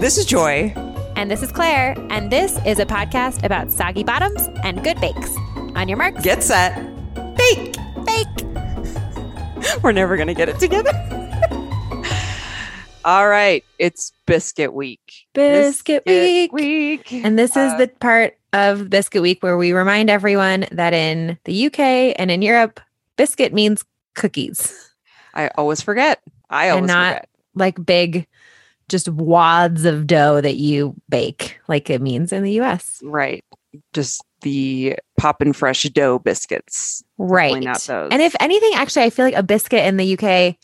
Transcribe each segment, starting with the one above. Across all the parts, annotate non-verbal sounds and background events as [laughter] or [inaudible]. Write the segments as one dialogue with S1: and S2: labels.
S1: This is Joy.
S2: And this is Claire, and this is a podcast about soggy bottoms and good bakes. On your marks,
S1: Get set. Bake.
S2: bake. [laughs]
S1: We're never going to get it together. [laughs] All right. It's biscuit week.
S2: Biscuit week.
S1: week.
S2: And this is
S1: Uh,
S2: the part of Biscuit Week where we remind everyone that in the UK and in Europe, biscuit means cookies,
S1: I always forget. I always
S2: not-
S1: forget.
S2: like big, just wads of dough that you bake, like it means in the US.
S1: Right. Just the poppin' fresh dough biscuits.
S2: Right.
S1: Not those.
S2: And if anything, actually, I feel like a biscuit in the UK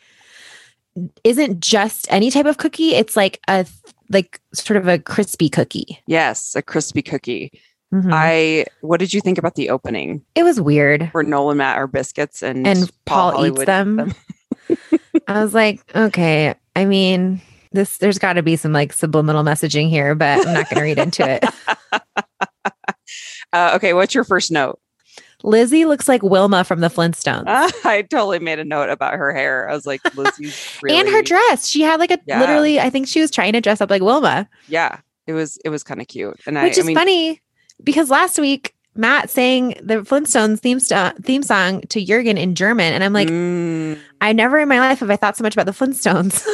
S2: isn't just any type of cookie. It's like a like sort of a crispy cookie.
S1: yes, a crispy cookie.
S2: Mhm.
S1: I. What did you think about the opening
S2: it was weird.
S1: where Noel and Matt are biscuits and
S2: And Paul eats
S1: Hollywood
S2: them. [laughs] I was like, okay. I mean, this there's got to be some like subliminal messaging here, but I'm not going to read into it. [laughs]
S1: Uh, okay, what's your first note?
S2: Lizzie looks like Wilma from the Flintstones.
S1: Uh, [laughs] I totally made a note about her hair. I was like, Lizzie's [laughs] really,
S2: And her dress. She had like a
S1: Yeah.
S2: literally, I think she was trying to dress up like Wilma,
S1: Yeah, it was it was kind of cute. And
S2: which
S1: I,
S2: is
S1: I mean,
S2: funny because last week Matt sang the Flintstones theme, st- theme song to Jurgen in German. And I'm like,
S1: mm,
S2: I never in my life have I thought so much about the Flintstones.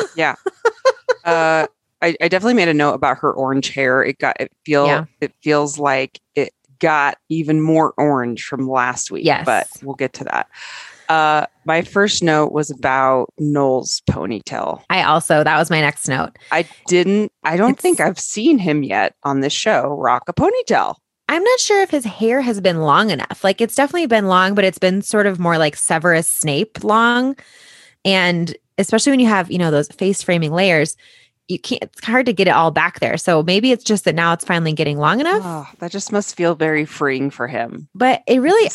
S1: Uh, I, I definitely made a note about her orange hair. It got it feel
S2: Yeah.
S1: it feels like it got even more orange from last week.
S2: Yes.
S1: but we'll get to that. Uh, my first note was about Noel's ponytail.
S2: I also, that was my next note.
S1: I didn't. I don't think I've seen him yet on this show rock a ponytail.
S2: I'm not sure if his hair has been long enough. Like it's definitely been long, but it's been sort of more like Severus Snape long. And especially when you have, you know, those face framing layers, you can't, it's hard to get it all back there. So maybe it's just that now it's finally getting long enough.
S1: Oh, that just must feel very freeing for him.
S2: But it really,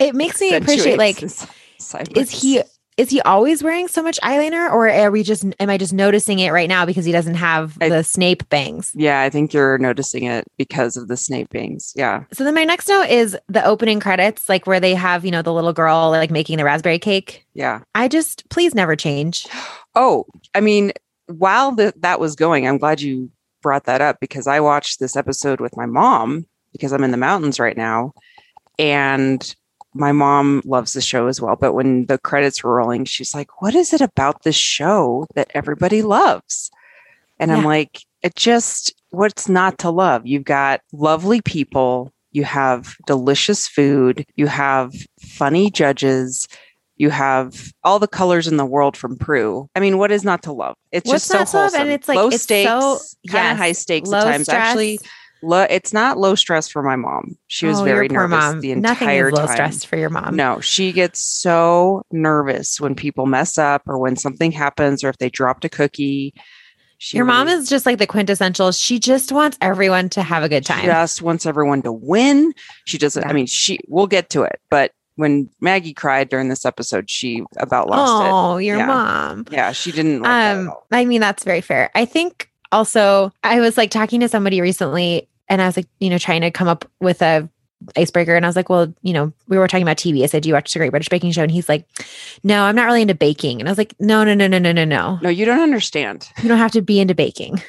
S2: it makes me appreciate like, [laughs] is he. Is he always wearing so much eyeliner or are we just, am I just noticing it right now because he doesn't have
S1: I-
S2: the Snape bangs?
S1: Yeah, I think you're noticing it because of the Snape bangs. Yeah.
S2: So then my next note is the opening credits, like where they have, you know, the little girl like making the raspberry cake.
S1: Yeah.
S2: I just please never change. [gasps]
S1: Oh, I mean, while the, that was going, I'm glad you brought that up because I watched this episode with my mom because I'm in the mountains right now. And my mom loves the show as well. But when the credits were rolling, she's like, What is it about this show that everybody loves? And I'm like, It just, what's not to love? You've got lovely people, you have delicious food, you have funny judges, you have all the colors in the world from Prue. I mean, what is not to love? It's
S2: What's
S1: just so wholesome.
S2: And it's like-
S1: low
S2: it's
S1: stakes,
S2: so- yes,
S1: high stakes
S2: Low
S1: at times.
S2: stress.
S1: Actually, low, it's not low stress for my mom. She was
S2: Oh,
S1: very nervous
S2: mom.
S1: the
S2: Nothing
S1: entire
S2: is low
S1: time.
S2: stress for your mom.
S1: No, she gets so nervous when people mess up or when something happens or if they dropped a cookie. She
S2: your mom
S1: really
S2: is just like the quintessential. She just wants everyone to have a good time.
S1: just wants everyone to win. She doesn't.
S2: Yeah.
S1: I mean, she. We'll get to it, but when Maggie cried during this episode, she about lost it.
S2: oh, your
S1: Yeah.
S2: mom.
S1: Yeah, she didn't like that at
S2: Um,
S1: all.
S2: I mean, that's very fair. I think also I was like talking to somebody recently and I was like, you know, trying to come up with a icebreaker. And I was like, well, you know, we were talking about TV. I said, Do you watch the Great British Baking Show? And he's like, No, I'm not really into baking. And I was like, No, no, no, no, no, no, no.
S1: No, you don't understand.
S2: You don't have to be into baking.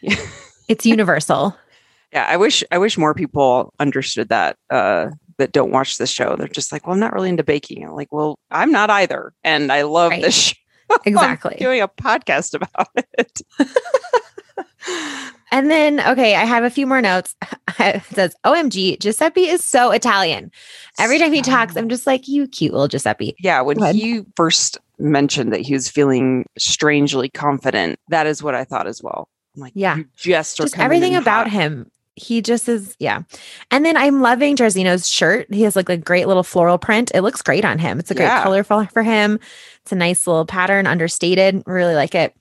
S1: Yeah. [laughs]
S2: It's universal.
S1: Yeah, I wish I wish more people understood that uh that don't watch this show. They're just like, well, I'm not really into baking. I'm like, well, I'm not either. And I love
S2: Right.
S1: this show. [laughs]
S2: Exactly.
S1: I'm doing a podcast about [laughs] it. [laughs]
S2: And then, okay, I have a few more notes. it says, OMG, Giuseppe is so Italian. Every time he talks, I'm just like, you cute little Giuseppe.
S1: Yeah, when he first mentioned that he was feeling strangely confident, that is what I thought as well. I'm like,
S2: Yeah.
S1: you just are
S2: Just everything about
S1: hot.
S2: him. He just is, yeah. And then I'm loving Jairzeno's shirt. He has like a great little floral print. It looks great on him. It's a great
S1: Yeah.
S2: color for, for him. It's a nice little pattern, understated. Really like it.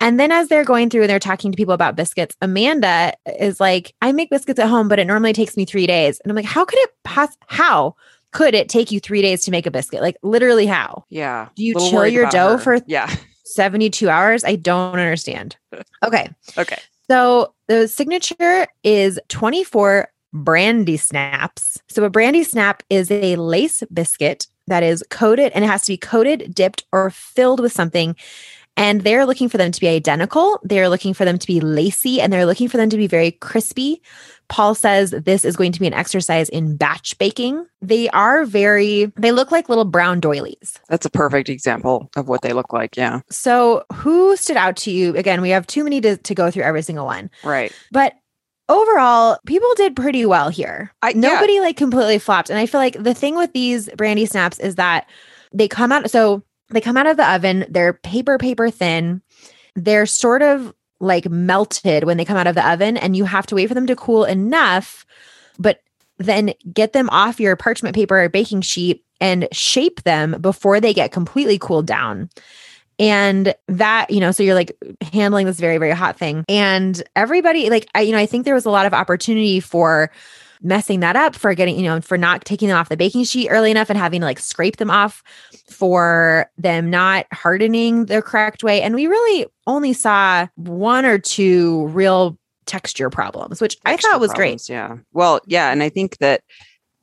S2: And then as they're going through and they're talking to people about biscuits, Amanda is like, I make biscuits at home, but it normally takes me three days. And I'm like, how could it pass? How could it take you three days to make a biscuit? Like literally how?
S1: Yeah.
S2: Do you chill your dough
S1: her.
S2: for
S1: Yeah. [laughs]
S2: 72 hours? I don't understand. [laughs] Okay.
S1: Okay.
S2: So the signature is 24 brandy snaps. So a brandy snap is a lace biscuit that is coated and it has to be coated, dipped, or filled with something. And they're looking for them to be identical. They're looking for them to be lacy and they're looking for them to be very crispy. Paul says this is going to be an exercise in batch baking. They are very, they look like little brown doilies.
S1: That's a perfect example of what they look like. Yeah.
S2: So, who stood out to you? Again, we have too many to, to go through every single one.
S1: Right.
S2: But overall, people did pretty well here.
S1: I, yeah.
S2: Nobody like completely flopped. And I feel like the thing with these brandy snaps is that they come out. So, they come out of the oven, they're paper, paper thin. They're sort of like melted when they come out of the oven and you have to wait for them to cool enough but then get them off your parchment paper or baking sheet and shape them before they get completely cooled down. And that you know so you're like handling this very very hot thing. And everybody like i you know i think there was a lot of opportunity for messing that up for getting, you know, for not taking them off the baking sheet early enough and having to like scrape them off for them not hardening the correct way. And we really only saw one or two real texture problems, which texture I thought was problems,
S1: great. Yeah. Well, yeah. And I think that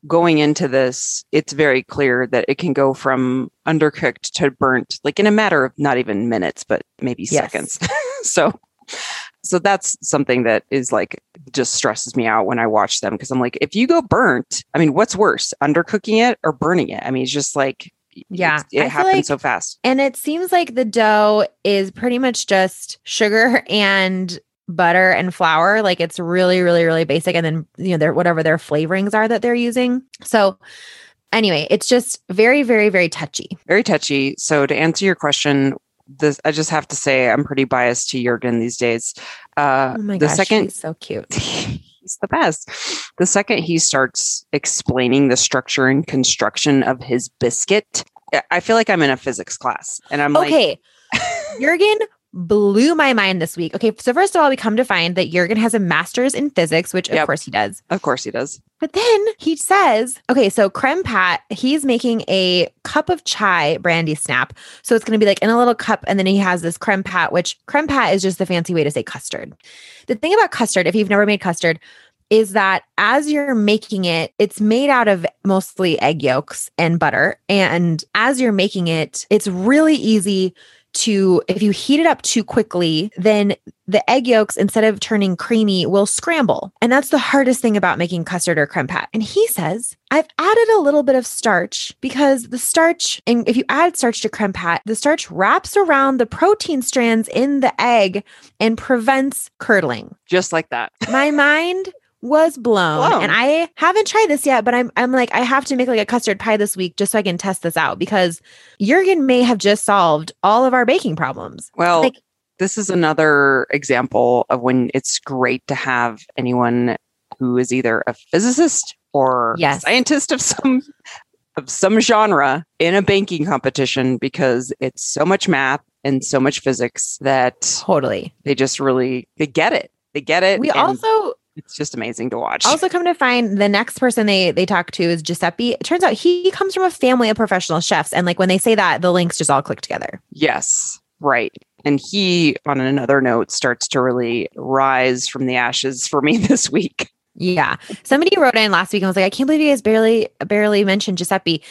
S1: going into this, it's very clear that it can go from undercooked to burnt, like in a matter of not even minutes, but maybe yes. seconds. [laughs] so so that's something that is like just stresses me out when I watch them because I'm like, if you go burnt, I mean, what's worse, undercooking it or burning it? I mean, it's just like,
S2: yeah,
S1: it happens like, so fast.
S2: And it seems like the dough is pretty much just sugar and butter and flour. Like it's really, really, really basic. And then, you know, their whatever their flavorings are that they're using. So, anyway, it's just very, very, very touchy.
S1: Very touchy. So, to answer your question, this I just have to say I'm pretty biased to Jurgen these days.
S2: Uh, oh my the gosh, second, he's so cute. [laughs]
S1: he's the best. The second he starts explaining the structure and construction of his biscuit, I feel like I'm in a physics class, and I'm
S2: okay. like, Okay. [laughs] Jurgen blew my mind this week. Okay, so first of all, we come to find that Jurgen has a master's in physics, which of course he does.
S1: Of course he does.
S2: But then he says, okay, so Creme Pat, he's making a cup of chai brandy snap. So it's going to be like in a little cup. And then he has this creme pat, which creme pat is just the fancy way to say custard. The thing about custard, if you've never made custard, is that as you're making it, it's made out of mostly egg yolks and butter. And as you're making it, it's really easy to if you heat it up too quickly, then the egg yolks instead of turning creamy will scramble. And that's the hardest thing about making custard or creme pat. And he says, I've added a little bit of starch because the starch and if you add starch to creme pat, the starch wraps around the protein strands in the egg and prevents curdling.
S1: Just like that.
S2: My mind was blown. blown. And I haven't tried this yet, but I'm I'm like I have to make like a custard pie this week just so I can test this out because Jurgen may have just solved all of our baking problems.
S1: Well, like, this is another example of when it's great to have anyone who is either a physicist or yes. scientist of some of some genre in a banking competition because it's so much math and so much physics that
S2: totally
S1: they just really they get it. They get it.
S2: We also
S1: it's just amazing to watch.
S2: Also, come to find the next person they they talk to is Giuseppe. It turns out he comes from a family of professional chefs, and like when they say that, the links just all click together.
S1: Yes, right. And he, on another note, starts to really rise from the ashes for me [laughs] this week.
S2: Yeah. Somebody wrote in last week and was like, I can't believe you guys barely barely mentioned Giuseppe.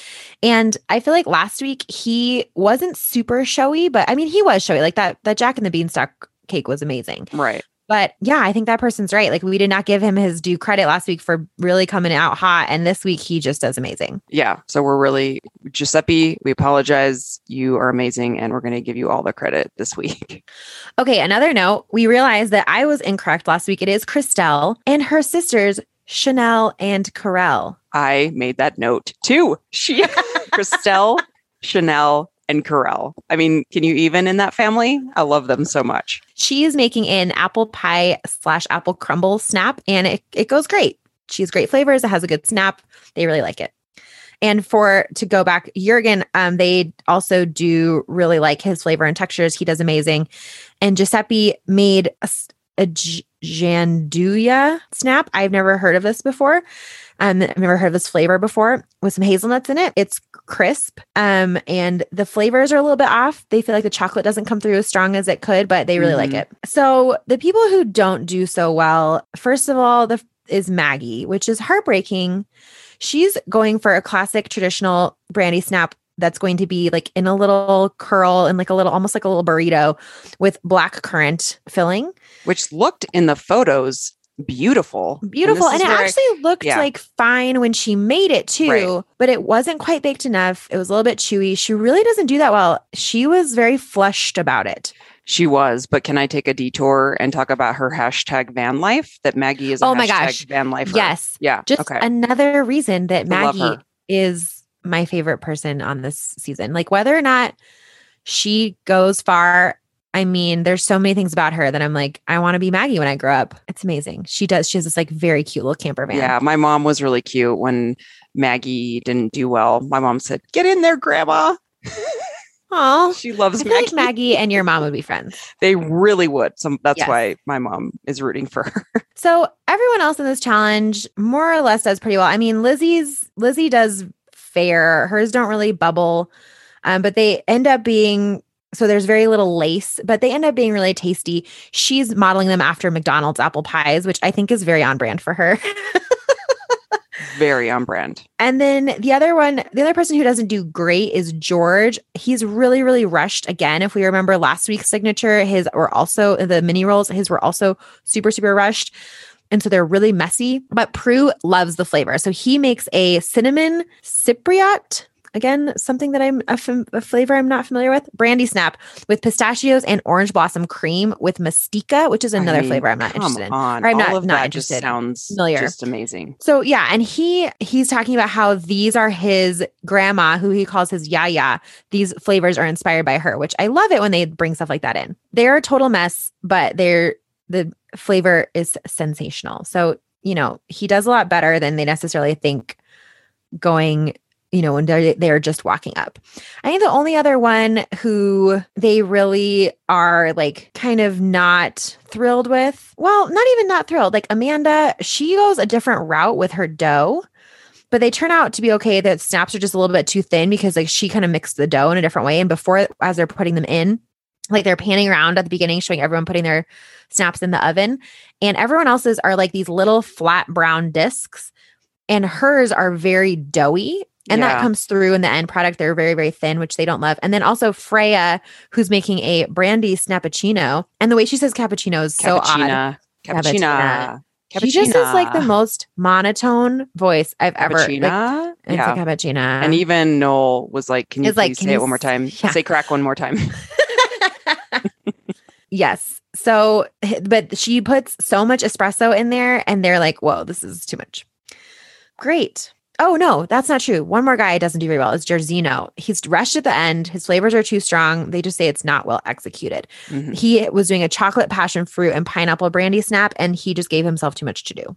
S2: And I feel like last week he wasn't super showy, but I mean he was showy. Like that that Jack and the Beanstalk cake was amazing.
S1: Right.
S2: But yeah, I think that person's right. Like we did not give him his due credit last week for really coming out hot. And this week he just does amazing.
S1: Yeah. So we're really, Giuseppe, we apologize. You are amazing. And we're going to give you all the credit this week. [laughs]
S2: Okay. Another note we realized that I was incorrect last week. It is Crystelle and her sisters, Chanel and Carell.
S1: I made that note too. [laughs] She, Crystelle, Chanel, and Carell. I mean, can you even in that family? I love them so much.
S2: She is making an apple pie slash apple crumble snap, and it, it goes great. She has great flavors. It has a good snap. They really like it. And for to go back, Jurgen, um, they also do really like his flavor and textures. He does amazing. And Giuseppe made a, a snap. I've never heard of this before. Um, I've never heard of this flavor before with some hazelnuts in it. It's crisp. Um, and the flavors are a little bit off. They feel like the chocolate doesn't come through as strong as it could, but they really mm-hmm. like it. So the people who don't do so well, first of all, the is Maggie, which is heartbreaking. She's going for a classic traditional brandy snap that's going to be like in a little curl and like a little almost like a little burrito with black currant filling.
S1: Which looked in the photos beautiful.
S2: Beautiful. And,
S1: this
S2: it
S1: where-
S2: actually looked
S1: yeah.
S2: like fine when she made it too,
S1: Right.
S2: but it wasn't quite baked enough. It was a little bit chewy. She really doesn't do that well. She was very flushed about it.
S1: She was, but can I take a detour and talk about her hashtag van life? That Maggie is a
S2: Oh my gosh.
S1: van lifer.
S2: Yes.
S1: Yeah.
S2: Just
S1: okay.
S2: another reason that Maggie is my favorite person on this season. Like whether or not she goes far, I mean, there's so many things about her that I'm like, I want to be Maggie when I grow up. It's amazing. She does. She has this like very cute little camper van.
S1: Yeah, my mom was really cute when Maggie didn't do well. My mom said, "Get in there, Grandma." [laughs]
S2: Oh,
S1: She loves
S2: I feel
S1: Maggie.
S2: like Maggie and your mom would be friends.
S1: They really would. So that's
S2: Yes.
S1: why my mom is rooting for her. [laughs]
S2: So everyone else in this challenge more or less does pretty well. I mean, Lizzie's Lizzie does fair. Hers don't really bubble, um, but they end up being so there's very little lace, but they end up being really tasty. She's modeling them after McDonald's apple pies, which I think is very on brand for her. [laughs]
S1: Very on brand.
S2: And then the other one, the other person who doesn't do great is George. He's really, really rushed. Again, if we remember last week's signature, his were also the mini rolls, his were also super, super rushed. And so they're really messy. But Prue loves the flavor. So he makes a cinnamon cypriot. Again, something that I'm a, fam- a flavor I'm not familiar with. Brandy snap with pistachios and orange blossom cream with mastica, which is
S1: I
S2: another
S1: mean,
S2: flavor I'm not interested in.
S1: On.
S2: Or I'm
S1: All
S2: not-
S1: of
S2: not interested.
S1: just sounds
S2: Familiar.
S1: just amazing.
S2: So yeah, and he he's talking about how these are his grandma, who he calls his yaya. These flavors are inspired by her, which I love it when they bring stuff like that in. They're a total mess, but they're the flavor is sensational. So you know he does a lot better than they necessarily think going. You know when they're they're just walking up. I think the only other one who they really are like kind of not thrilled with, well, not even not thrilled. Like Amanda, she goes a different route with her dough, but they turn out to be okay. The snaps are just a little bit too thin because like she kind of mixed the dough in a different way. And before, as they're putting them in, like they're panning around at the beginning, showing everyone putting their snaps in the oven. And everyone else's are like these little flat brown discs, and hers are very doughy. And that comes through in the end product. They're very, very thin, which they don't love. And then also Freya, who's making a brandy snappuccino. And the way she says cappuccino is so odd.
S1: Cappuccina. Cappuccina.
S2: Cappuccina. She just has like the most monotone voice I've ever. Like,
S1: Cappuccina.
S2: it's
S1: yeah.
S2: a cappuccino.
S1: and even Noel was like, "Can you
S2: like, can
S1: say
S2: you
S1: it one more time?
S2: yeah.
S1: Say crack one more time." [laughs] [laughs]
S2: yes. So, but she puts so much espresso in there, and they're like, "Whoa, this is too much." Great. Oh no, that's not true. One more guy doesn't do very well. Is Jairzeno. He's rushed at the end. His flavors are too strong. They just say it's not well executed.
S1: Mhm.
S2: He was doing a chocolate passion fruit and pineapple brandy snap, and he just gave himself too much to do.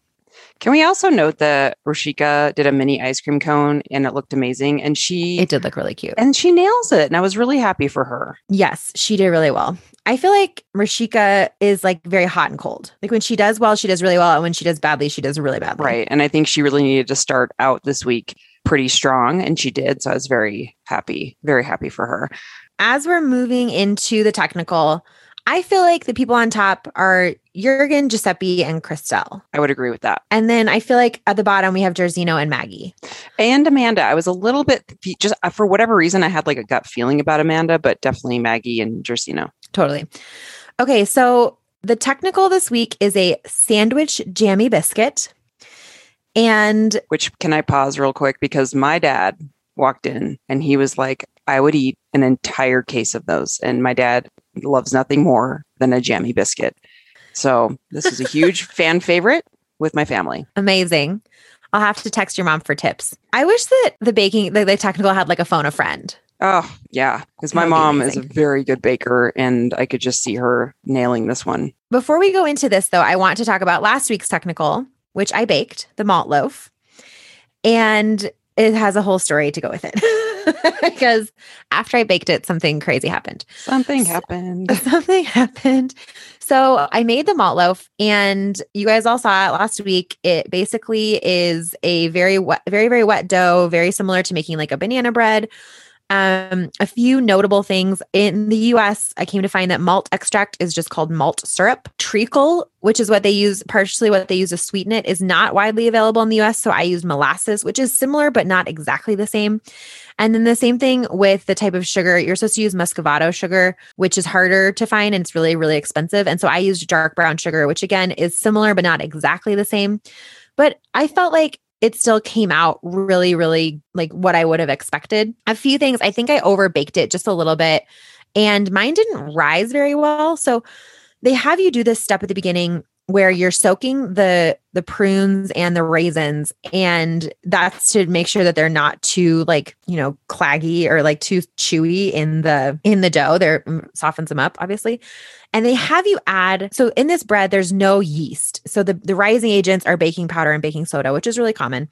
S1: Can we also note that Rochica did a mini ice cream cone and it looked amazing, and she
S2: It did look really cute.
S1: and she nails it, and I was really happy for her.
S2: Yes, she did really well. I feel like Rochica is like very hot and cold. Like when she does well, she does really well. And when she does badly, she does really badly.
S1: Right. And I think she really needed to start out this week pretty strong, and she did. So I was very happy, very happy for her.
S2: As we're moving into the technical, I feel like the people on top are Jurgen, Giuseppe, and Crystelle.
S1: I would agree with that.
S2: And then I feel like at the bottom we have Jairzeno and Maggie.
S1: And Amanda, I was a little bit just uh, for whatever reason, I had like a gut feeling about Amanda, but definitely Maggie and Jairzeno.
S2: Totally. Okay, so the technical this week is a sandwich jammy biscuit. And
S1: Which can I pause real quick because my dad walked in and he was like, I would eat an entire case of those. And my dad loves nothing more than a jammy biscuit. So this is a huge [laughs] fan favorite with my family.
S2: amazing. I'll have to text your mom for tips. I wish that the baking, the, the technical had like a phone a friend.
S1: Oh, yeah. Because my mom is a very good baker and I could just see her nailing this one.
S2: Before we go into this, though, I want to talk about last week's technical, which I baked, the malt loaf. And it has a whole story to go with it. [laughs] because after I baked it, something crazy happened.
S1: Something
S2: S-
S1: happened. [laughs]
S2: Something happened. So I made the malt loaf, and you guys all saw it last week. It basically is a very wet, very, very wet dough, very similar to making like a banana bread. Um, a few notable things in the US, I came to find that malt extract is just called malt syrup. Treacle, which is what they use, partially what they use to sweeten it, is not widely available in the US. So I use molasses, which is similar, but not exactly the same. And then the same thing with the type of sugar. You're supposed to use muscovado sugar, which is harder to find and it's really, really expensive. And so I used dark brown sugar, which again is similar, but not exactly the same. But I felt like it still came out really, really like what I would have expected. A few things, I think I over baked it just a little bit, and mine didn't rise very well. So they have you do this step at the beginning where you're soaking the the prunes and the raisins and that's to make sure that they're not too like you know claggy or like too chewy in the in the dough. There mm, softens them up obviously. And they have you add so in this bread there's no yeast. So the the rising agents are baking powder and baking soda which is really common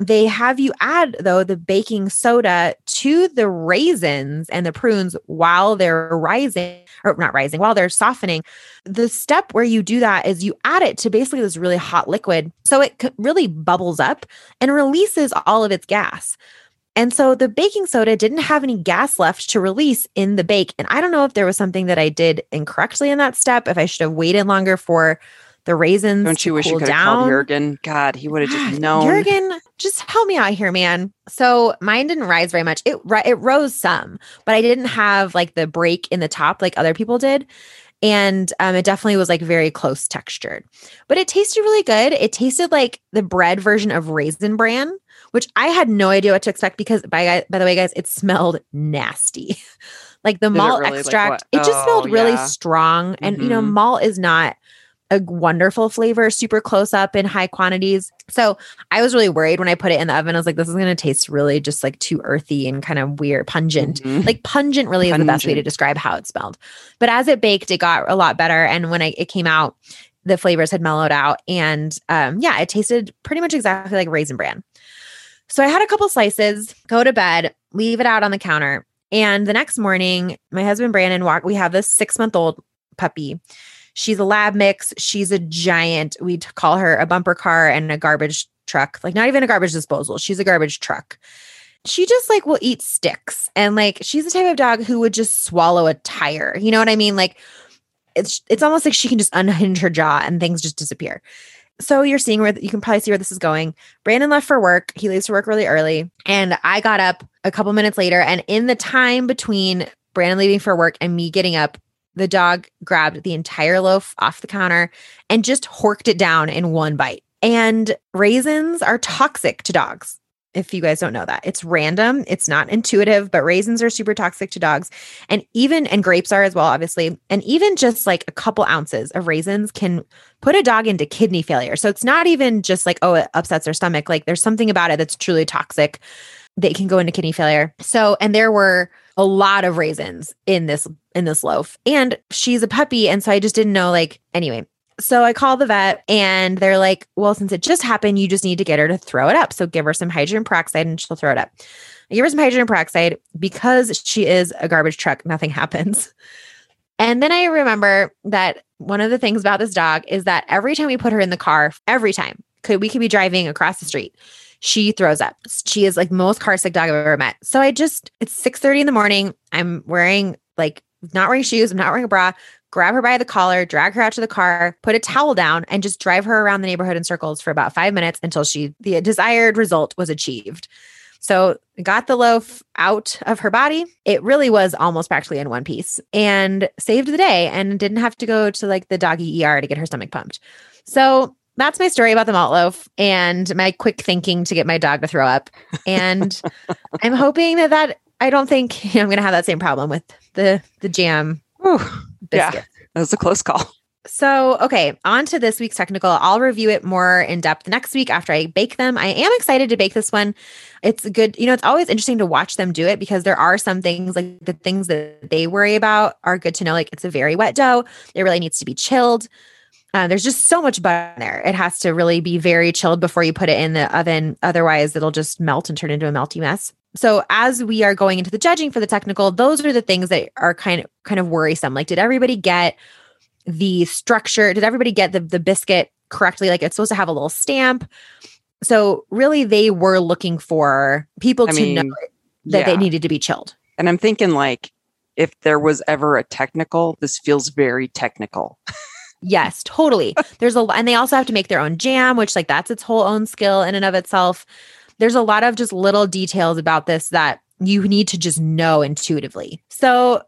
S2: they have you add though the baking soda to the raisins and the prunes while they're rising or not rising while they're softening the step where you do that is you add it to basically this really hot liquid so it really bubbles up and releases all of its gas and so the baking soda didn't have any gas left to release in the bake. And I don't know if there was something that I did incorrectly in that step, if I should have waited longer for the raisins.
S1: Don't you wish
S2: cool
S1: you could have called Jurgen? God, he would have just known.
S2: Jurgen, just help me out here, man. So mine didn't rise very much. It it rose some, but I didn't have like the break in the top like other people did. And um, it definitely was like very close textured, but it tasted really good. It tasted like the bread version of Raisin Bran, which I had no idea what to expect because by by the way, guys, it smelled nasty. [laughs] like the Did malt really extract, like it just smelled oh, really yeah. strong. And mm-hmm. you know, mm-hmm. malt is not a wonderful flavor, super close up in high quantities. So I was really worried when I put it in the oven. I was like, this is going to taste really just like too earthy and kind of weird, pungent. Mm-hmm. Like pungent really pungent. is the best way to describe how it smelled. But as it baked, it got a lot better. And when I, it came out, the flavors had mellowed out. And um, yeah, it tasted pretty much exactly like raisin bran. So I had a couple slices, go to bed, leave it out on the counter. And the next morning, my husband Brandon walked. We have this six month old puppy. She's a lab mix. She's a giant. We call her a bumper car and a garbage truck. Like not even a garbage disposal. She's a garbage truck. She just like will eat sticks. And like she's the type of dog who would just swallow a tire. You know what I mean? Like it's it's almost like she can just unhinge her jaw and things just disappear. So you're seeing where you can probably see where this is going. Brandon left for work. He leaves for work really early. And I got up a couple minutes later. And in the time between Brandon leaving for work and me getting up, the dog grabbed the entire loaf off the counter and just horked it down in one bite. And raisins are toxic to dogs if you guys don't know that. It's random, it's not intuitive, but raisins are super toxic to dogs. And even, and grapes are as well, obviously. And even just like a couple ounces of raisins can put a dog into kidney failure. So it's not even just like, oh, it upsets their stomach. Like there's something about it that's truly toxic that can go into kidney failure. So, and there were a lot of raisins in this in this loaf and she's a puppy and so i just didn't know like anyway so I call the vet and they're like, well, since it just happened, you just need to get her to throw it up. So give her some hydrogen peroxide and she'll throw it up. I give her some hydrogen peroxide because she is a garbage truck, nothing [laughs] happens. And then I remember that one of the things about this dog is that every time we put her in the car, every time could we could be driving across the street, she throws up. She is like most car sick dog I've ever met. So I just it's 6 30 in the morning. I'm wearing like not wearing shoes, I'm not wearing a bra, grab her by the collar, drag her out to the car, put a towel down, and just drive her around the neighborhood in circles for about five minutes until she the desired result was achieved. So got the loaf out of her body. It really was almost practically in one piece and saved the day and didn't have to go to like the doggy ER to get her stomach pumped. So that's my story about the malt loaf and my quick thinking to get my dog to throw up. And [laughs] I'm hoping that that I don't think you [laughs] know, I'm going to have that same problem with the the jam Whew
S1: biscuits. Yeah, that was a close call.
S2: So, okay, on to this week's technical. I'll review it more in depth next week after I bake them. I am excited to bake this one. It's good, you know, it's always interesting to watch them do it because there are some things like the things that they worry about are good to know. Like it's a very wet dough, it really needs to be chilled. Uh, there's just so much butter in there. It has to really be very chilled before you put it in the oven. Otherwise, it'll just melt and turn into a melty mess. So as we are going into the judging for the technical, those are the things that are kind of kind of worrisome. Like, did everybody get the structure? Did everybody get the the biscuit correctly? Like it's supposed to have a little stamp. So really, they were looking for people I to mean, know. that
S1: Yeah.
S2: they needed to be chilled.
S1: And I'm thinking like if there was ever a technical, this feels very technical. [laughs]
S2: Yes, totally. [laughs] There's a lot, and they also have to make their own jam, which like that's its whole own skill in and of itself. There's a lot of just little details about this that you need to just know intuitively. So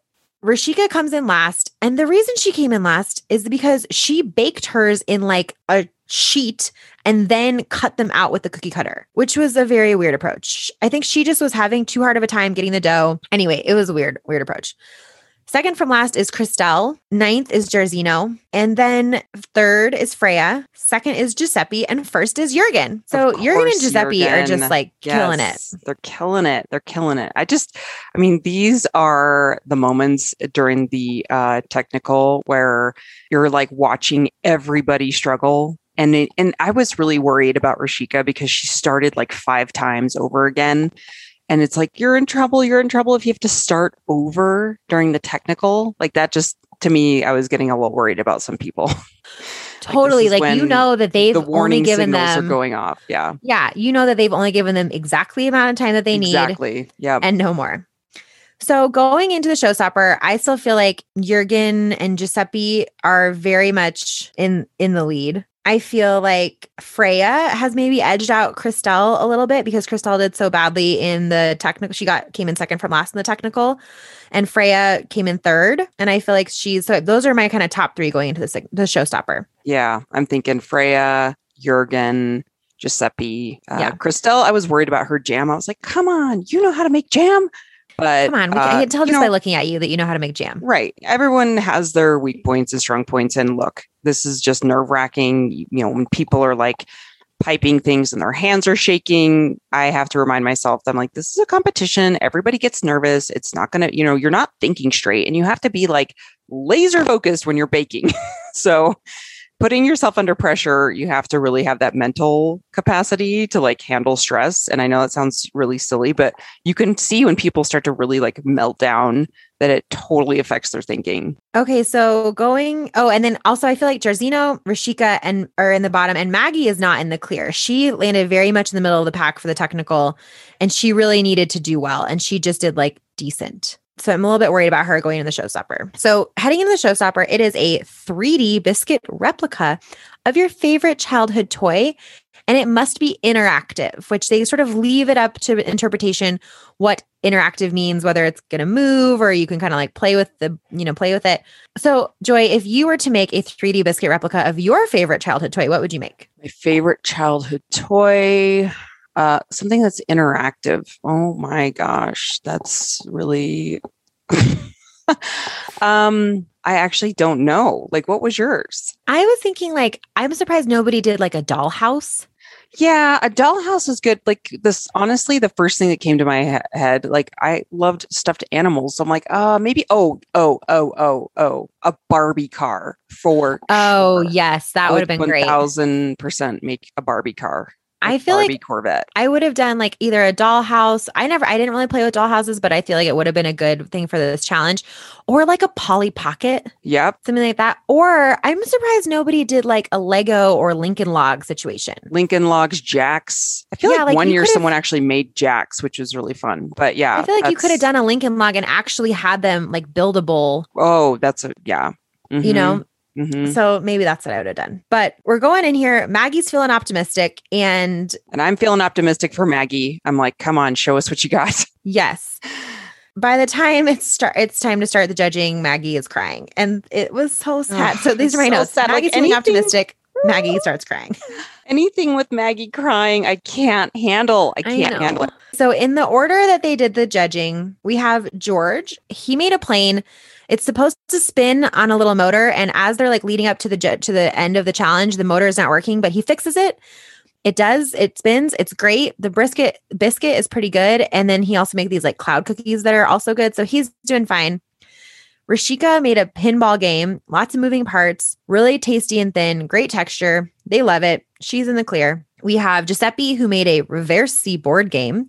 S2: Rochica comes in last, and the reason she came in last is because she baked hers in like a sheet and then cut them out with the cookie cutter, which was a very weird approach. I think she just was having too hard of a time getting the dough. Anyway, it was a weird, weird approach. Second from last is Crystelle. Ninth is Jairzeno. And then third is Freya. Second is Giuseppe. And first is Jurgen. So Jurgen and Giuseppe are just like killing it.
S1: They're killing it. They're killing it. I just, I mean, these are the moments during the uh, technical where you're like watching everybody struggle. And it, and I was really worried about Rochica because she started like five times over again. And it's like, you're in trouble. You're in trouble if you have to start over during the technical. Like that just, to me, I was getting a little worried about some people. [laughs]
S2: Totally.
S1: is
S2: Like, you know that they've
S1: the
S2: only
S1: warning
S2: given
S1: signals
S2: them.
S1: are going off. Yeah,
S2: yeah. You know that they've only given them exactly the amount of time that they need
S1: exactly. Yeah.
S2: and no more. So going into the showstopper, I still feel like Jurgen and Giuseppe are very much in in the lead. I feel like Freya has maybe edged out Crystelle a little bit because Crystelle did so badly in the technical. She got came in second from last in the technical, and Freya came in third. And I feel like she's so those are my kind of top three going into the the showstopper.
S1: Yeah, I'm thinking Freya, Jurgen, Giuseppe, uh,
S2: Yeah.
S1: Crystelle. I was worried about her jam. I was like, "Come on, you know how to make jam." But
S2: Come on, we,
S1: uh,
S2: I can tell just
S1: know,
S2: by looking at you that you know how to make jam.
S1: right. Everyone has their weak points and strong points. And look, this is just nerve wracking. You know, when people are like piping things and their hands are shaking, I have to remind myself that I'm like, this is a competition. Everybody gets nervous. It's not going to, you know, you're not thinking straight and you have to be like laser focused when you're baking. [laughs] so, putting yourself under pressure, you have to really have that mental capacity to like handle stress. And I know that sounds really silly, but you can see when people start to really like melt down that it totally affects their thinking.
S2: Okay, so going oh, and then also I feel like Jairzeno, Rochica, and are in the bottom, and Maggie is not in the clear. She landed very much in the middle of the pack for the technical, and she really needed to do well, and she just did like decent. So I'm a little bit worried about her going in the showstopper. So heading into the showstopper, it is a 3D biscuit replica of your favorite childhood toy. And it must be interactive, which they sort of leave it up to interpretation what interactive means, whether it's going to move or you can kind of like play with the, you know, play with it. So, Joy, if you were to make a 3D biscuit replica of your favorite childhood toy, what would you make?
S1: My favorite childhood toy, uh, something that's interactive. Oh my gosh, that's really. [laughs] um, I actually don't know. Like, what was yours?
S2: I was thinking like I'm surprised nobody did like a dollhouse.
S1: Yeah, a dollhouse is good. Like this, honestly, the first thing that came to my he- head, like I loved stuffed animals. So I'm like, uh, maybe. Oh, oh, oh, oh, oh, a Barbie car for.
S2: Oh,
S1: sure.
S2: yes, that would have been
S1: One
S2: great.
S1: thousand percent make a Barbie car.
S2: I feel like
S1: Corvette.
S2: I would have done like either a dollhouse. I never, I didn't really play with dollhouses, but I feel like it would have been a good thing for this challenge, or like a Polly Pocket,
S1: Yep.
S2: something like that. Or I'm surprised nobody did like a Lego or Lincoln Log situation.
S1: Lincoln Logs, Jacks. I feel
S2: Yeah,
S1: like,
S2: like,
S1: one year someone actually made Jacks, which was really fun. But yeah,
S2: I feel like you could have done a Lincoln Log and actually had them like buildable,
S1: Oh, that's a yeah.
S2: you
S1: Mhm,
S2: know.
S1: Mhm.
S2: So maybe that's what I would have done. But we're going in here. Maggie's feeling optimistic, and
S1: And I'm feeling optimistic for Maggie. I'm like, come on, show us what you got. [laughs]
S2: Yes. By the time it's start, it's time to start the judging. Maggie is crying, and it was so sad. So these are my
S1: so
S2: notes.
S1: sad. Like,
S2: Maggie's feeling
S1: anything-
S2: optimistic. Maggie starts crying. [laughs]
S1: Anything with Maggie crying, I can't handle. I can't handle it.
S2: So in the order that they did the judging, we have George. He made a plane. It's supposed to spin on a little motor, and as they're like leading up to the ju- to the end of the challenge, the motor is not working, but he fixes it. It does. It spins. It's great. The brisket biscuit is pretty good, and then he also made these like cloud cookies that are also good. So he's doing fine. Rochica made a pinball game, lots of moving parts, really tasty and thin, great texture. They love it. She's in the clear. We have Giuseppe who made a reverse C board game.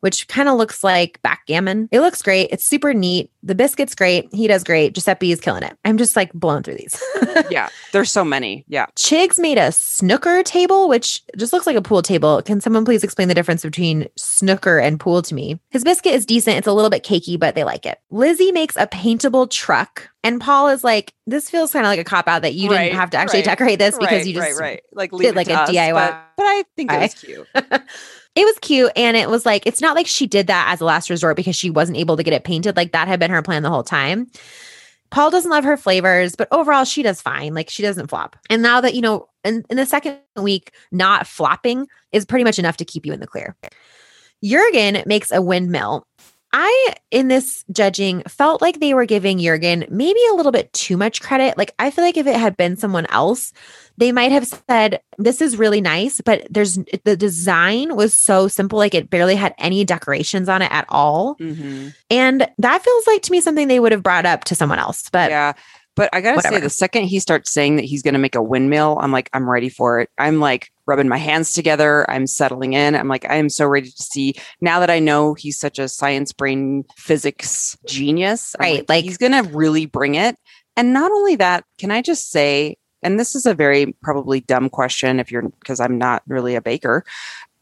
S2: Which kind of looks like backgammon. It looks great. It's super neat. The biscuit's great. He does great. Giuseppe is killing it. I'm just like blown through these. [laughs]
S1: yeah, there's so many. Yeah.
S2: Chigs made a snooker table, which just looks like a pool table. Can someone please explain the difference between snooker and pool to me? His biscuit is decent. It's a little bit cakey, but they like it. Lizzie makes a paintable truck. And Paul is like, this feels kind of like a cop out that you
S1: Right,
S2: didn't have to actually
S1: right,
S2: decorate this because
S1: right,
S2: you just
S1: right, right. Like
S2: did
S1: leave it
S2: like a
S1: us,
S2: DIY.
S1: But, but I think it was cute. [laughs]
S2: it was cute and it was like it's not like she did that as a last resort because she wasn't able to get it painted. Like that had been her plan the whole time. Paul doesn't love her flavors but overall she does fine. Like she doesn't flop. And now that you know in, in the second week not flopping is pretty much enough to keep you in the clear. Jurgen makes a windmill. I, in this judging, felt like they were giving Jurgen maybe a little bit too much credit. Like, I feel like if it had been someone else, they might have said, This is really nice, but there's the design was so simple. Like, it barely had any decorations on it at all.
S1: Mhm.
S2: And that feels like to me something they would have brought up to someone else. But
S1: yeah. But I gotta say, the second he starts saying that he's gonna make a windmill, I'm like, I'm ready for it. I'm like rubbing my hands together. I'm settling in. I'm like, I am so ready to see now that I know he's such a science brain physics genius. I'm
S2: Right, like-
S1: he's gonna really bring it. And not only that, can I just say, and this is a very probably dumb question if you're because I'm not really a baker,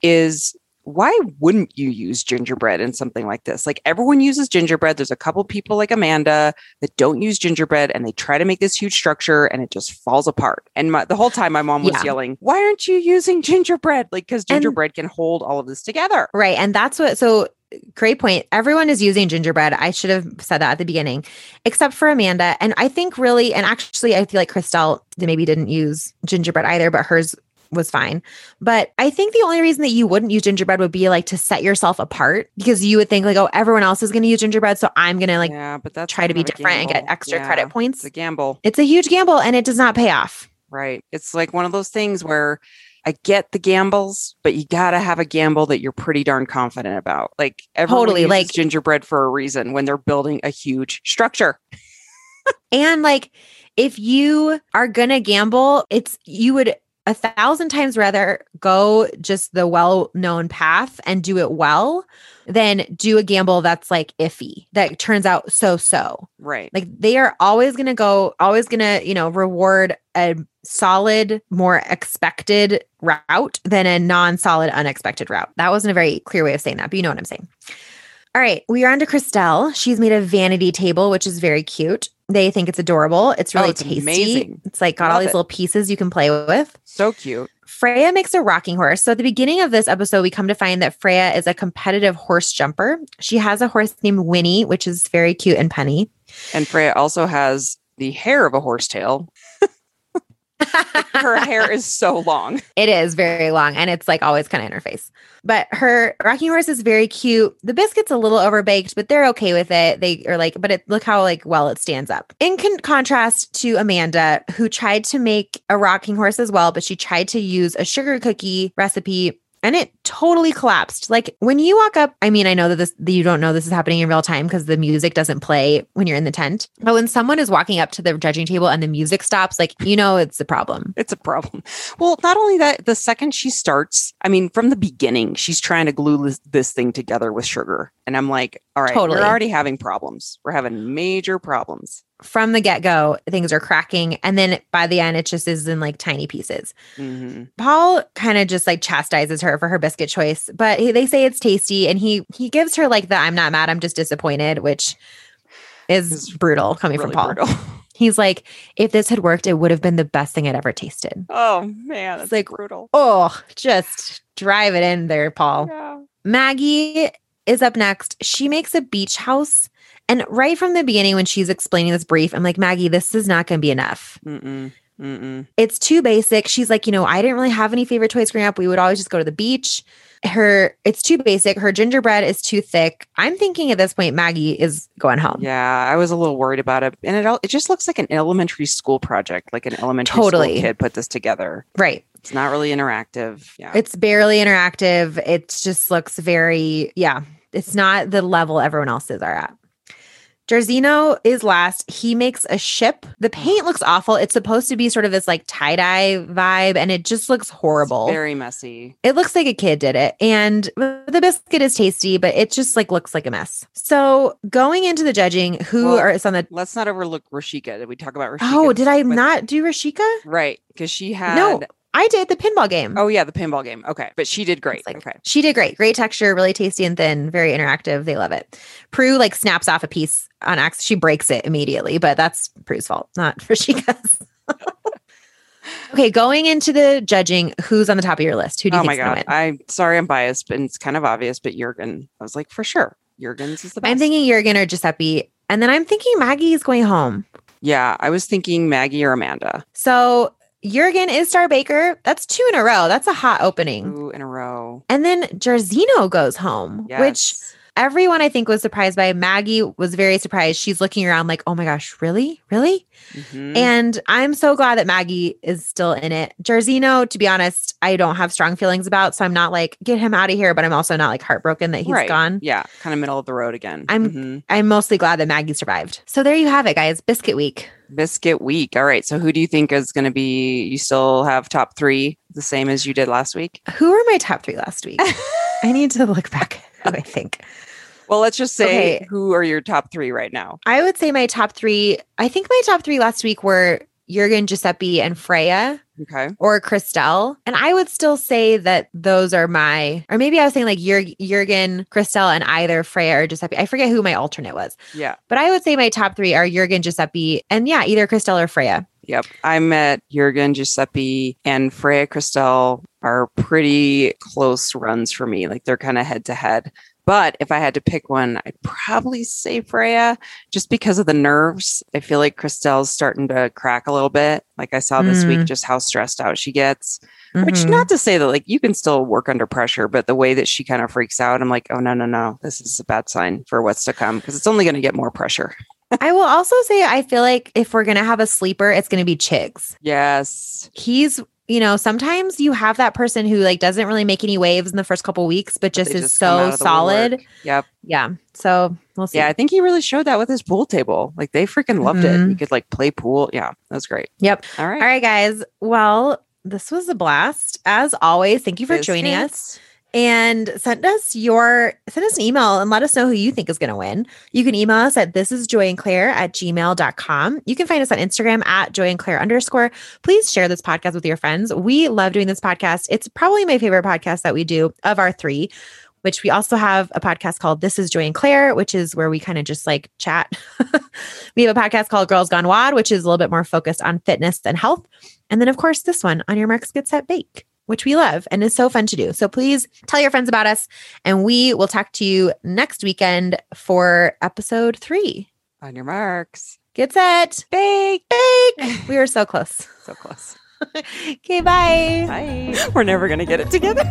S1: is why wouldn't you use gingerbread in something like this? Like everyone uses gingerbread. There's a couple people like Amanda that don't use gingerbread and they try to make this huge structure and it just falls apart. And my, the whole time my mom was
S2: Yeah.
S1: yelling, "Why aren't you using gingerbread?" Like cuz
S2: And-
S1: gingerbread can hold all of this together.
S2: Right. And that's what, so great point. Everyone is using gingerbread. I should have said that at the beginning, except for Amanda. And I think really, and actually, I feel like Crystelle maybe didn't use gingerbread either, but hers was fine. But I think the only reason that you wouldn't use gingerbread would be like to set yourself apart because you would think like, oh, everyone else is going to use gingerbread. So I'm going to like
S1: yeah, but that's
S2: try to be different and get extra
S1: Yeah,
S2: credit points.
S1: It's a gamble.
S2: It's a huge gamble and it does not pay off.
S1: Right. It's like one of those things where I get the gambles, but you got to have a gamble that you're pretty darn confident about. Like everyone
S2: Totally,
S1: uses
S2: like-
S1: gingerbread for a reason when they're building a huge structure.
S2: And like, if you are gonna gamble, it's you would a thousand times rather go just the well known path and do it well than do a gamble that's like iffy that turns out so so.
S1: Right.
S2: Like they are always gonna go, always gonna, you know, reward a solid, more expected route than a non solid, unexpected route. That wasn't a very clear way of saying that, but you know what I'm saying. All right, we are on to Crystelle. She's made a vanity table, which is very cute. They think it's adorable. It's
S1: Oh,
S2: really
S1: it's
S2: tasty.
S1: amazing.
S2: It's like got all these
S1: it.
S2: little pieces you can play with.
S1: So cute.
S2: Freya makes a rocking horse. So at the beginning of this episode, we come to find that Freya is a competitive horse jumper. She has a horse named Winnie, which is very cute and punny.
S1: And Freya also has the hair of a horsetail. Her hair is so long. [laughs]
S2: It is very long and it's like always kind of in her face. But her rocking horse is very cute. The biscuit's a little overbaked, but they're okay with it. They are like, but it look how like well it stands up. In con- contrast to Amanda, who tried to make a rocking horse as well, but she tried to use a sugar cookie recipe and it totally collapsed. Like when you walk up, I mean, I know that this that you don't know this is happening in real time because the music doesn't play when you're in the tent. But when someone is walking up to the judging table and the music stops, like you know it's a problem.
S1: It's a problem. Well, not only that, the second she starts, I mean, from the beginning, she's trying to glue this, this thing together with sugar. And I'm like, all right,
S2: Totally.
S1: we're already having problems. We're having major problems.
S2: From the get go, things are cracking. And then by the end, it just is in like tiny pieces.
S1: hmm
S2: Paul kind of just like chastises her for her biscuit choice, but he, they say it's tasty. And he he gives her like the I'm not mad, I'm just disappointed, which is
S1: It's
S2: brutal coming
S1: Really
S2: from Paul. [laughs] He's like, if this had worked, it would have been the best thing I'd ever tasted.
S1: oh man, it's
S2: like-
S1: like brutal.
S2: Oh, just drive it in there, Paul.
S1: Yeah.
S2: Maggie is up next. She makes a beach house. And right from the beginning, when she's explaining this brief, I'm like, Maggie, this is not going to be enough.
S1: Mm-mm. Mm-mm.
S2: it's too basic. She's like, you know, I didn't really have any favorite toys growing up. We would always just go to the beach. Her, it's too basic. Her gingerbread is too thick. I'm thinking at this point, Maggie is going home.
S1: Yeah, I was a little worried about it, and it all, it just looks like an elementary school project, like an elementary
S2: Totally.
S1: school kid put this together.
S2: Right.
S1: It's not really interactive. Yeah,
S2: It's barely interactive. It just looks very, yeah, it's not the level everyone else's are at. Jairzeno is last. He makes a ship. The paint looks awful. It's supposed to be sort of this like tie dye vibe, and it just looks horrible.
S1: It's very messy.
S2: It looks like a kid did it. And the biscuit is tasty, but it just like looks like a mess. So going into the judging, who
S1: Well,
S2: are is on the
S1: Let's not overlook Rochica. Did we talk about Rochica?
S2: Oh, did I not do Rochica?
S1: Right, because she had.
S2: No, I did the pinball game.
S1: Oh yeah, the pinball game. Okay, but she did great.
S2: Like-
S1: okay.
S2: She did great. Great texture, really tasty and thin, very interactive. They love it. Prue like snaps off a piece on accident. She breaks it immediately, but that's Prue's fault, not [laughs] Rochica's. [laughs] okay, going into the judging, who's on the top of your list? Who do you
S1: Oh my god. I'm sorry, I'm biased, but it's kind of obvious. But Jurgen, I was like, for sure, Jurgen's is the best.
S2: I'm thinking Jurgen or Giuseppe. And then I'm thinking Maggie is going home.
S1: Yeah, I was thinking Maggie or Amanda.
S2: So Jurgen is Star Baker. That's two in a row. That's a hot opening.
S1: Two in a row.
S2: And then Jairzeno goes home,
S1: Yes.
S2: which everyone I think was surprised by. Maggie was very surprised. She's looking around like, oh my gosh, really? Really?
S1: Mhm.
S2: And I'm so glad that Maggie is still in it. Jairzeno, to be honest, I don't have strong feelings about. So I'm not like, get him out of here, but I'm also not like heartbroken that he's
S1: right.
S2: gone.
S1: Yeah, kind of middle of the road again.
S2: I'm-
S1: Mhm.
S2: I'm mostly glad that Maggie survived. So there you have it, guys. Biscuit week.
S1: Biscuit week. All right. So who do you think is going to be? You still have top three, the same as you did last week.
S2: Who were my top three last week? [laughs] I need to look back. [laughs] I think.
S1: Well, let's just say
S2: Okay.
S1: who are your top three right now?
S2: I would say my top three. I think my top three last week were Jurgen, Giuseppe, and Freya.
S1: Okay.
S2: or Crystelle. And I would still say that those are my, or maybe I was saying like Jurg- Jurgen, Crystelle, and either Freya or Giuseppe. I forget who my alternate was,
S1: Yeah.
S2: but I would say my top three are Jurgen, Giuseppe, and yeah, either Crystelle or Freya.
S1: Yep. I met Jurgen, Giuseppe, and Freya Crystelle are pretty close runs for me. Like they're kind of head to head. But if I had to pick one, I'd probably say Freya just because of the nerves. I feel like Crystelle's starting to crack a little bit. Like I saw this week
S2: Mm.
S1: just how stressed out she gets. Which
S2: Mhm.
S1: not to say that like you can still work under pressure, but the way that she kind of freaks out, I'm like, oh no, no, no. This is a bad sign for what's to come because it's only going to get more pressure.
S2: I will also say I feel like if we're gonna have a sleeper, it's gonna be Chigs.
S1: Yes.
S2: He's you know, sometimes you have that person who like doesn't really make any waves in the first couple weeks, but just is
S1: out
S2: so solid.
S1: woodwork. Yep.
S2: Yeah. So we'll see.
S1: Yeah, I think he really showed that with his pool table. Like they freaking loved it.
S2: Mhm.
S1: He could like play pool. Yeah, that was great.
S2: Yep.
S1: All right.
S2: All right, guys. Well, this was a blast. As always, thank you for joining us. And send us your send us an email and let us know who you think is going to win. You can email us at this is joy and claire at gmail.com you can find us on instagram at joy and claire underscore. Please share this podcast with your friends. We love doing this podcast. It's probably my favorite podcast that we do of our three which we also have a podcast called This is Joy and Claire, which is where we kind of just like chat. [laughs] we have a podcast called Girls Gone WOD, which is a little bit more focused on fitness and health. And then, of course, this one on your marks, get set, bake which we love and is so fun to do. So please tell your friends about us, and we will talk to you next weekend for episode three.
S1: On your marks.
S2: Get set, bake, bake. [laughs] we are so close.
S1: So close. [laughs]
S2: Okay, bye.
S1: Bye. We're never gonna get it together.